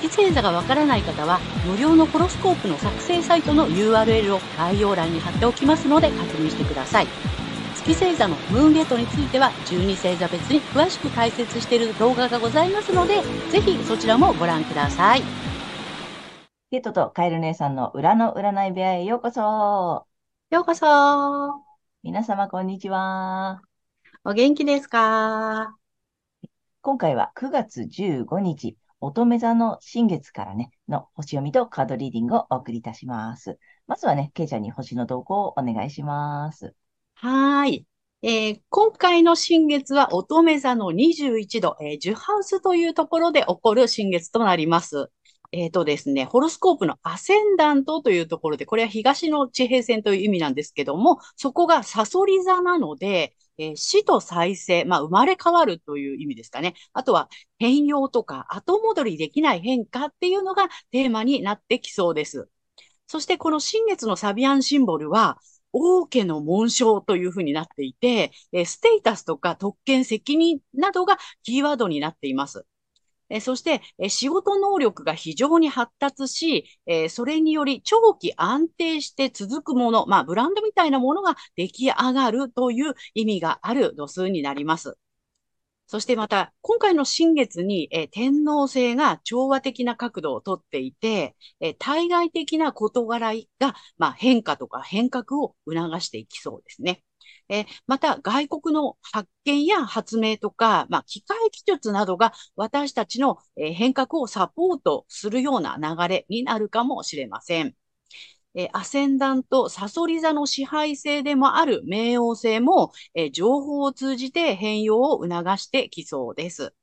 月星座がわからない方は無料のホロスコープの作成サイトの URL を概要欄に貼っておきますので確認してください。月星座のムーンゲートについては12星座別に詳しく解説している動画がございますので、ぜひそちらもご覧ください。ゲットとカエル姉さんの裏の占い部屋へようこそ。ようこそ皆様こんにちは。お元気ですか？今回は9月15日、乙女座の新月からね、の星読みとカードリーディングをお送りいたします。まずはね、ケイちゃんに星の動向をお願いします。はい。えー今回の新月は乙女座の21度、えー、10ハウスというところで起こる新月となります。えっとですね、ホロスコープのアセンダントというところで、これは東の地平線という意味なんですけども、そこがサソリ座なので、えー死と再生、まあ生まれ変わるという意味ですかね。あとは変容とか後戻りできない変化っていうのがテーマになってきそうです。そしてこの新月のサビアンシンボルは、王家の紋章というふうになっていて、えーステータスとか特権、責任などがキーワードになっています。えそして、え仕事能力が非常に発達し、えそれにより長期安定して続くもの、まあ、ブランドみたいなものが出来上がるという意味がある度数になります。そしてまた、今回の新月に、え天皇星が調和的な角度をとっていて、え対外的な事柄が、まあ、変化とか変革を促していきそうですね。えまた、外国の発見や発明とか、まあ、機械技術などが私たちの、変革をサポートするような流れになるかもしれません。えアセンダント、サソリ座の支配性でもある冥王星も、え情報を通じて変容を促してきそうです。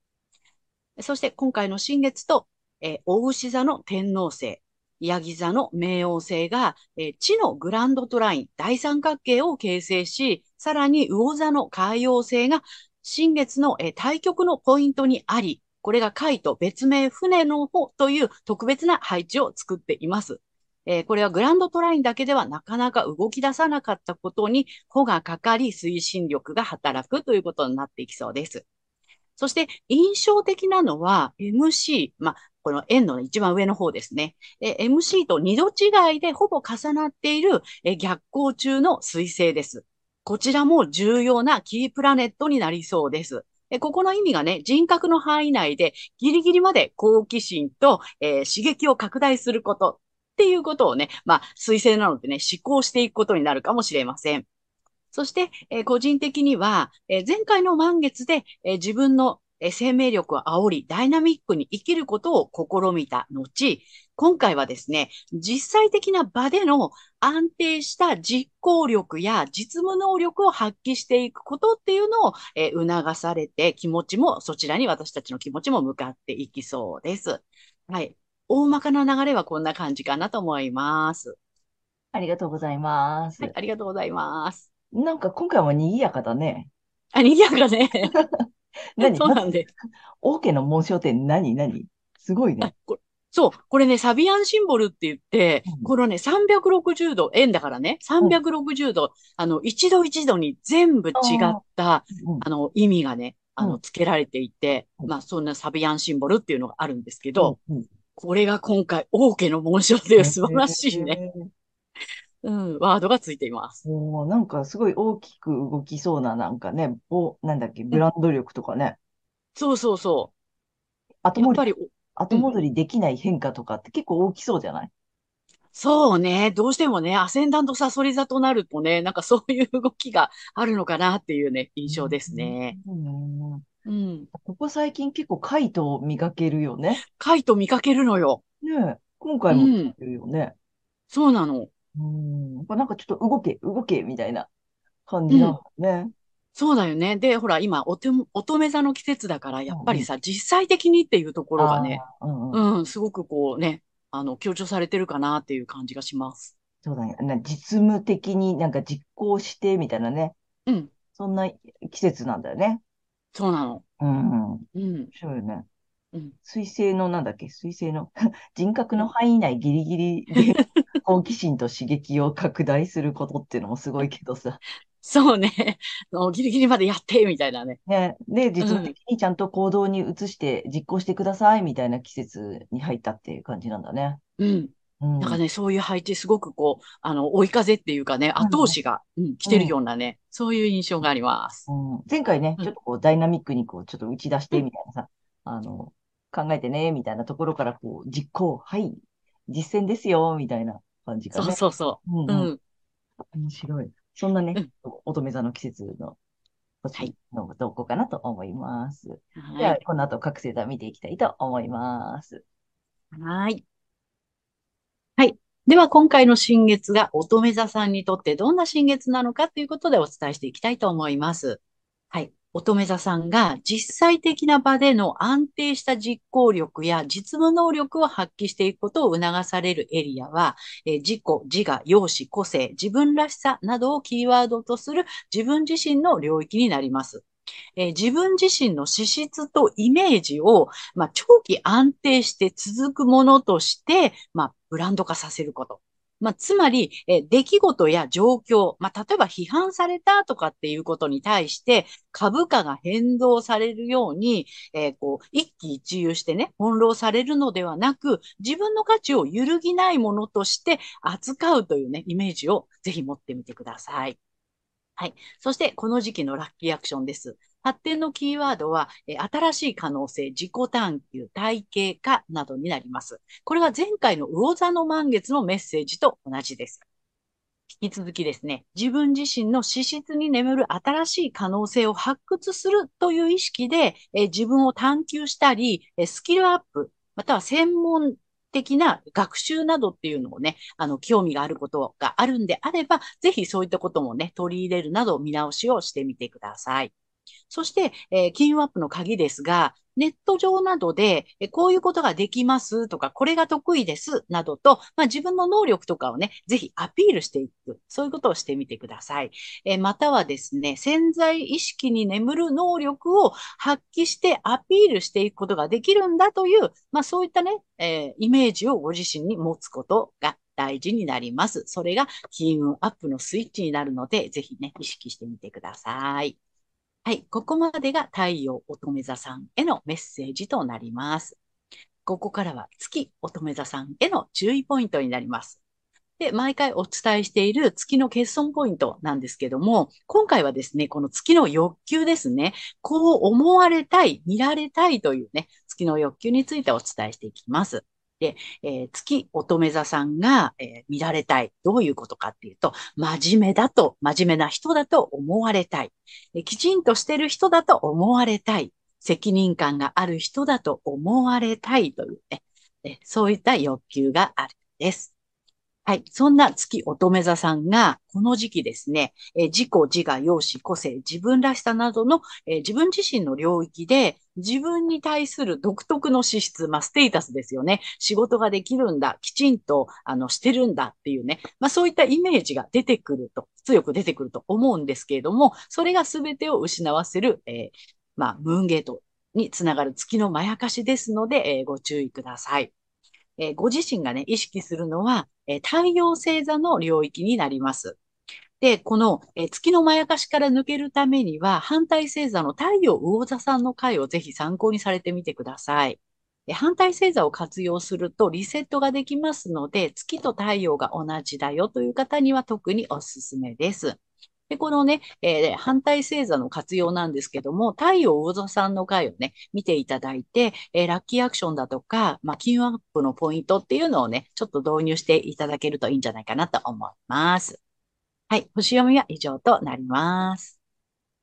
そして今回の新月と、えー、大牛座の天王星、ヤギ座の冥王星が、えー地のグランドトライン、大三角形を形成し、さらに魚座の海洋星が新月の、えー対極のポイントにあり、これが海と別名船の方という特別な配置を作っています。えーこれはグランドトラインだけではなかなか動き出さなかったことに、帆がかかり推進力が働くということになっていきそうです。そして印象的なのは MC、まあ、この円の一番上の方ですね。え MC と二度違いでほぼ重なっている逆行中の彗星です。こちらも重要なキープラネットになりそうです。えここの意味がね、人格の範囲内でギリギリまで好奇心と、えー刺激を拡大することっていうことをね、まあ、彗星なのでね、思考していくことになるかもしれません。そして、えー個人的には、えー前回の満月で、え自分の、生命力を煽り、ダイナミックに生きることを試みた後、今回はですね、実際的な場での安定した実行力や実務能力を発揮していくことっていうのを、えー促されて、気持ちも、そちらに私たちの気持ちも向かっていきそうです。はい。大まかな流れはこんな感じかなと思います。ありがとうございます。はい、ありがとうございます。なんか今回も賑やかだね。あ、賑やかね。何？そうなんで。王家の紋章って何？何？すごいあね。こそう、これね、サビアンシンボルって言って、うん。このね、360度、円だからね、360度、あの、一度一度に全部違った、うん。あの、意味がね、あの、うん。付けられていて、うん。まあ、そんなサビアンシンボルっていうのがあるんですけど、うんうん。これが今回、王家の紋章で素晴らしいね。へーうん、ワードがついています。おーなんかすごい大きく動きそうな、なんかね、お、なんだっけ、ブランド力とかね、そうそうそう。後戻り、やっぱり、お後戻りできない変化とかって結構大きそうじゃない？そうね。どうしてもね、アセンダントサソリ座となるとね、なんかそういう動きがあるのかなっていうね、印象ですね。うん。うん。ここ最近結構カイトを見かけるよね。カイト見かけるのよ。ねえ、今回も見かけるよね。そうなの。うん。なんかちょっと動け、動け、みたいな感じなのね。そうだよね。で、ほら、今、おて乙女座の季節だから、やっぱりさ、実際的にっていうところがね、うんうん。うん、すごくこうね、あの、強調されてるかなっていう感じがします。そうだね。な実務的になんか実行してみたいなね。うん。そんな季節なんだよね。そうなの。うん。面うん。白いよね。うん。水星のなんだっけ？水星の 人格の範囲内ギリギリで 好奇心と刺激を拡大することっていうのもすごいけどさ。そうね。ギリギリまでやって、みたいなね。ね。で、実務的にちゃんと行動に移して実行してくださいみたいな季節に入ったっていう感じなんだね。うん。うん。なんかね、そういう配置、すごくこう、あの、追い風っていうかね、後押しが、うん、来てるようなね、そういう印象があります。うん、前回ね、うんちょっとこうダイナミックにこうちょっと打ち出してみたいなさ、あの、考えてね、みたいなところからこう実行、はい、実践ですよ、みたいな感じがそうね。そうそうう。んうんうん。面白い。そんなねうん、乙女座の季節の星の動向かなと思います。では、はいこの後各星座見ていきたいと思います。はい。はい。では、今回の新月が乙女座さんにとってどんな新月なのかということでお伝えしていきたいと思います。乙女座さんが実際的な場での安定した実行力や実務能力を発揮していくことを促されるエリアは、えー自己、自我、容姿、個性、自分らしさなどをキーワードとする自分自身の領域になります。え自分自身の資質とイメージを、まあ、長期安定して続くものとして、まあ、ブランド化させること。まあ、つまり、え出来事や状況、まあ、例えば批判されたとかっていうことに対して、株価が変動されるように、えーこう、一喜一憂してね、翻弄されるのではなく、自分の価値を揺るぎないものとして扱うというね、イメージをぜひ持ってみてください。はい。そして、この時期のラッキーアクションです。発展のキーワードは、え新しい可能性、自己探求、体系化などになります。これは前回の魚座の満月のメッセージと同じです。引き続きですね、自分自身の資質に眠る新しい可能性を発掘するという意識で、え自分を探求したり、えスキルアップ、または専門的な学習などっていうのをね、あの、興味があることがあるんであれば、ぜひそういったこともね、取り入れるなど見直しをしてみてください。そして、えー金融アップの鍵ですが、ネット上などで、えこういうことができますとか、これが得意ですなどと、まあ、自分の能力とかをね、ぜひアピールしていく。そういうことをしてみてください。えまたはですね、潜在意識に眠る能力を発揮してアピールしていくことができるんだという、まあ、そういったね、えーイメージをご自身に持つことが大事になります。それが金運アップのスイッチになるので、ぜひね、意識してみてください。はい。ここまでが太陽乙女座さんへのメッセージとなります。ここからは月乙女座さんへの注意ポイントになります。で、毎回お伝えしている月の欠損ポイントなんですけども、今回はですね、この月の欲求ですね、こう思われたい、見られたいというね、月の欲求についてお伝えしていきます。で、えー月乙女座さんが、えー見られたい。どういうことかっていうと、真面目だと、真面目な人だと思われたい。きちんとしてる人だと思われたい。責任感がある人だと思われたいというね、そういった欲求があるんです。はい。そんな月乙女座さんが、この時期ですね、えー自己、自我、容姿、個性、自分らしさなどの、えー自分自身の領域で、自分に対する独特の資質、まあ、ステータスですよね。仕事ができるんだ、きちんと、あの、してるんだっていうね。まあ、そういったイメージが出てくると、強く出てくると思うんですけれども、それが全てを失わせる、えーまあ、ムーンゲートにつながる月のまやかしですので、えご注意ください。えーご自身がね、意識するのは、えー太陽星座の領域になります。で、この、えー月のまやかしから抜けるためには、反対星座の太陽魚座さんの回をぜひ参考にされてみてください。反対星座を活用するとリセットができますので、月と太陽が同じだよという方には特におすすめです。で、このね、えー反対星座の活用なんですけども、太陽魚座さんの回をね、見ていただいて、えーラッキーアクションだとか、まあ、金運アップのポイントっていうのをね、ちょっと導入していただけるといいんじゃないかなと思います。はい。星読みは以上となります。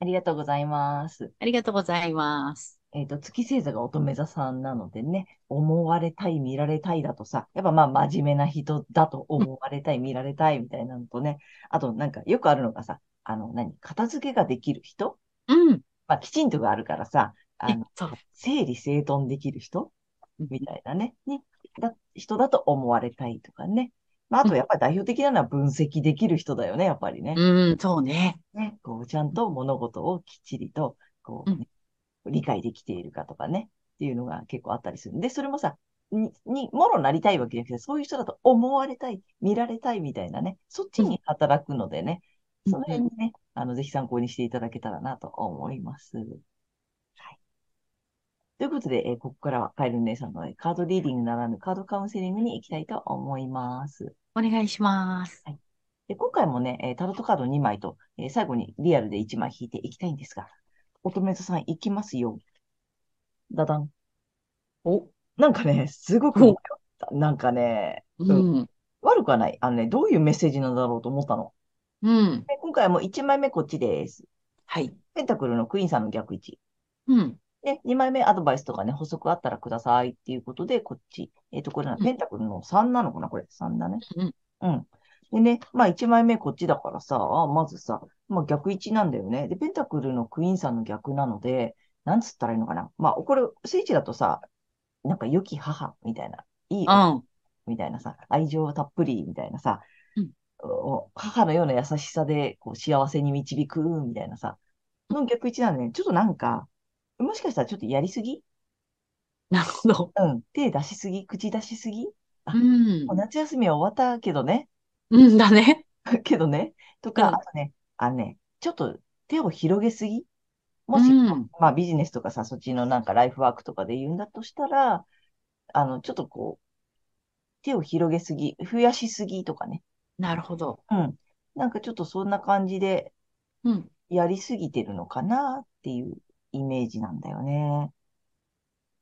ありがとうございます。ありがとうございます。えっと、月星座が乙女座さんなのでね、思われたい、見られたいだとさ、やっぱまあ真面目な人だと思われたい、見られたいみたいなのとね、あとなんかよくあるのがさ、あの、何、片付けができる人？うん。まあきちんとがあるからさ、あの、そう。整理整頓できる人？うん。みたいなね、にだ人だと思われたいとかね。まあ、あとやっぱり代表的なのは分析できる人だよね、やっぱりね。うん、そうね。ね、こう、ちゃんと物事をきっちりと、こう、ね、理解できているかとかね、っていうのが結構あったりする。んで、それもさ、に、に、もろなりたいわけじゃなくて、そういう人だと思われたい、見られたいみたいなね、そっちに働くのでね、その辺にね、あの、ぜひ参考にしていただけたらなと思います。はい。ということで、えーここからはカエル姉さんのえーカードリーディングならぬカードカウンセリングに行きたいと思います。お願いします。で今回もね、えータロットカード2枚と、えー最後にリアルで1枚引いていきたいんですが、乙女座さんいきますよ。ダダン。お、なんかね、すごく迷った。なんかね、うん、悪くはない。あのね、どういうメッセージなんだろうと思ったの。うん。で今回はもう1枚目こっちです。はい。ペンタクルのクイーンさんの逆位置。うん、で、2枚目アドバイスとかね、補足あったらくださいっていうことで、こっち。えっと、これな、うんペンタクルの3なのかなこれ、3だね。うん。うん。でね、まあ1枚目こっちだからさ、あまずさ、まあ逆位置なんだよね。で、ペンタクルのクイーンさんの逆なので、なんつったらいいのかな。まあ、これ、聖地だとさ、なんか良き母みたいな、いいうん、みたいなさ、愛情たっぷりみたいなさ、母のような優しさでこう幸せに導くみたいなさ、の逆位置なんで、ね、ちょっとなんか、もしかしたらちょっとやりすぎ？なるほど。うん。手出しすぎ？口出しすぎ？うん夏休みは終わったけどね。うんだね。けどね。とか、うんあとね、あのね、ちょっと手を広げすぎ？もし、うんまあビジネスとかさ、そっちのなんかライフワークとかで言うんだとしたら、あの、ちょっとこう、手を広げすぎ、増やしすぎとかね。なるほど。うん。なんかちょっとそんな感じでうん、やりすぎてるのかなっていうイメージなんだよね。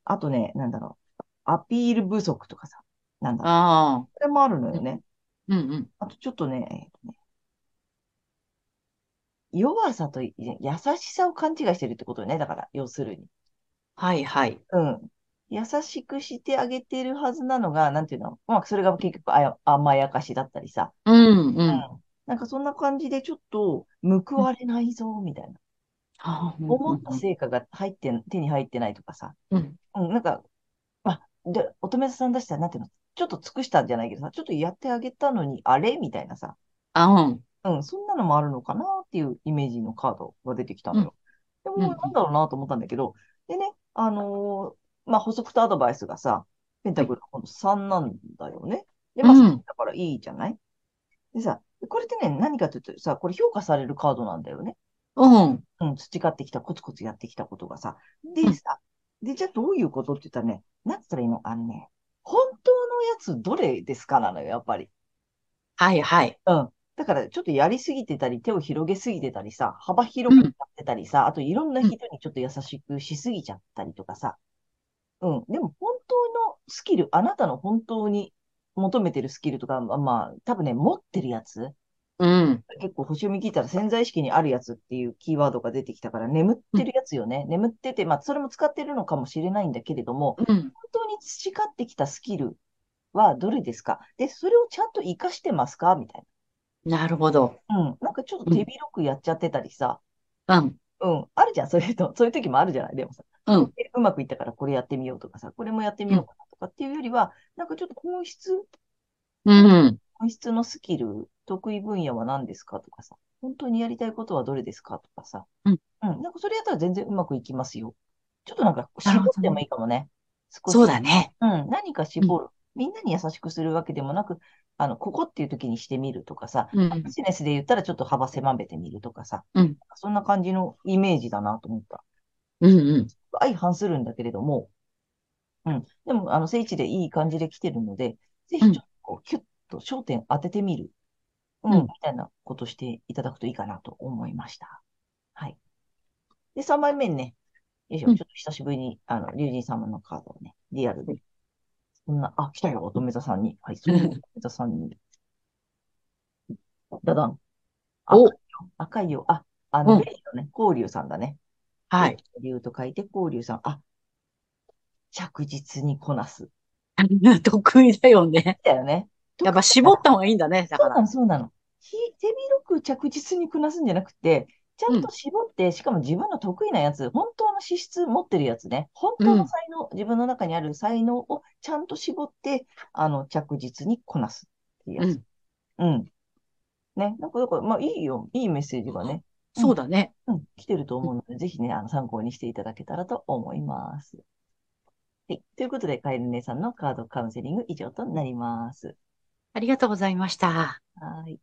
あとね、なんだろう。アピール不足とかさ、なんだろう。ああ、これもあるのよね。うん、うん。あとちょっとね、えっとね弱さとい優しさを勘違いしてるってことよね。だから、要するに。はい、はい。うん。優しくしてあげてるはずなのが、なんていうの？まあ、それが結局あや甘やかしだったりさ。うん、う。うんなんかそんな感じでちょっと報われないぞ、みたいな。思った成果が入ってん、手に入ってないとかさ。うん、うん、なんか、あ、で、乙女座さん出したら、なんていうの？ちょっと尽くしたんじゃないけどさ、ちょっとやってあげたのに、あれ？みたいなさ。あうん、うん、そんなのもあるのかなっていうイメージのカードが出てきたのよ。でうんも、なんだろうなと思ったんだけど、でね、あのーまあ、補足とアドバイスがさ、ペンタクルの3なんだよね。で、まあ、うんだからいいじゃない？でさ、これってね、何かというとさ、これ評価されるカードなんだよね。うん、うん、培ってきた、コツコツやってきたことがさ。でうんさ、で、じゃあどういうことって言ったらね、なんつったらいいの？あのね、本当のやつどれですかなのよ、やっぱり。はい、はい。うん。だから、ちょっとやりすぎてたり、手を広げすぎてたりさ、幅広くやってたりさ、あといろんな人にちょっと優しくしすぎちゃったりとかさ。うん。でも、本当のスキル、あなたの本当に求めてるスキルとか、まあ、まあ、多分ね、持ってるやつ、うん、結構星読み聞いたら潜在意識にあるやつっていうキーワードが出てきたから、眠ってるやつよね。眠ってて、まあ、それも使ってるのかもしれないんだけれども、うん、本当に培ってきたスキルはどれですか？で、それをちゃんと活かしてますか？みたいなるほど。な。うん。なんかちょっと手広くやっちゃってたりさ、うん、うん。あるじゃん、そういうの。そういう時もあるじゃない？でもさ、うん、えうまくいったからこれやってみようとかさ、これもやってみようかなとかっていうよりは、なんかちょっと本質、うん、本質のスキル、得意分野は何ですかとかさ、本当にやりたいことはどれですかとかさ、うん。うん。なんかそれやったら全然うまくいきますよ。ちょっとなんか絞ってもいいかもね。少しそうだね。うん、何か絞る。みんなに優しくするわけでもなく、あの、ここっていう時にしてみるとかさ、うんビ、ジネスで言ったらちょっと幅狭めてみるとかさ、うんそんな感じのイメージだなと思った。うん、うん。相反するんだけれども、うん。でも、あの、聖地でいい感じで来てるので、ぜひちょっとこう、キュッと焦点当ててみる。うん、うんみたいなことしていただくといいかなと思いました。はい。で、3枚目にね、よいしょ、うんちょっと久しぶりに、あの、竜神様のカードをね、リアルで。そんな、あ、来たよ、乙女座さんに。はい、そう、乙女座さんに。ダダン。お赤いよ、赤いよ。あ、あの、うんベリーのね、光竜さんだね。はい。竜と書いて、光竜さん。あ、着実にこなす。得意だよね。だよね。やっぱ絞った方がいいんだね。だから。そうなの、そうなの。ひ手広く着実にこなすんじゃなくて、ちゃんと絞って、しかも自分の得意なやつ、本当の資質持ってるやつね、本当の才能、自分の中にある才能をちゃんと絞って、あの、着実にこなすっていうやつ。うん。ね。なんか、だから、まあいいよ。いいメッセージがね。そうだね。うん、来てると思うので、ぜひね、あの、参考にしていただけたらと思います。はい。ということで、カエル姉さんのカードカウンセリング以上となります。ありがとうございました。はい。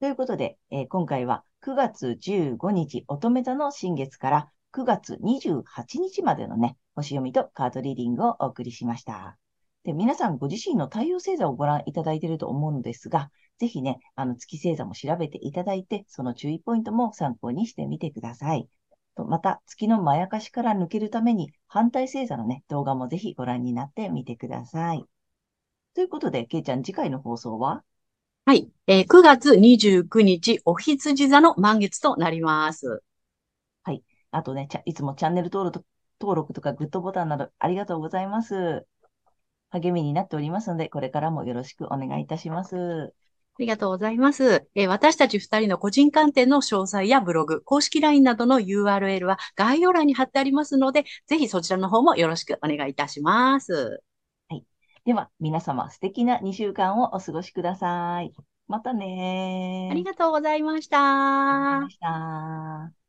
ということで、えー、今回は9月15日乙女座の新月から9月28日までのね、星読みとカードリーディングをお送りしました。で、皆さんご自身の太陽星座をご覧いただいていると思うのですが、ぜひね、あの月星座も調べていただいて、その注意ポイントも参考にしてみてください。また、月のまやかしから抜けるために、反対星座のね、動画もぜひご覧になってみてください。ということで、けいちゃん、次回の放送は？はい。えー、9月29日、お羊座の満月となります。はい。あとね、いつもチャンネル登録登録とかグッドボタンなどありがとうございます。励みになっておりますので、これからもよろしくお願いいたします。ありがとうございます。えー、私たち二人の個人鑑定の詳細やブログ、公式 LINE などの URL は概要欄に貼ってありますので、ぜひそちらの方もよろしくお願いいたします。はい。では、皆様素敵な2週間をお過ごしください。またねありがとうございました。ありがとうございました。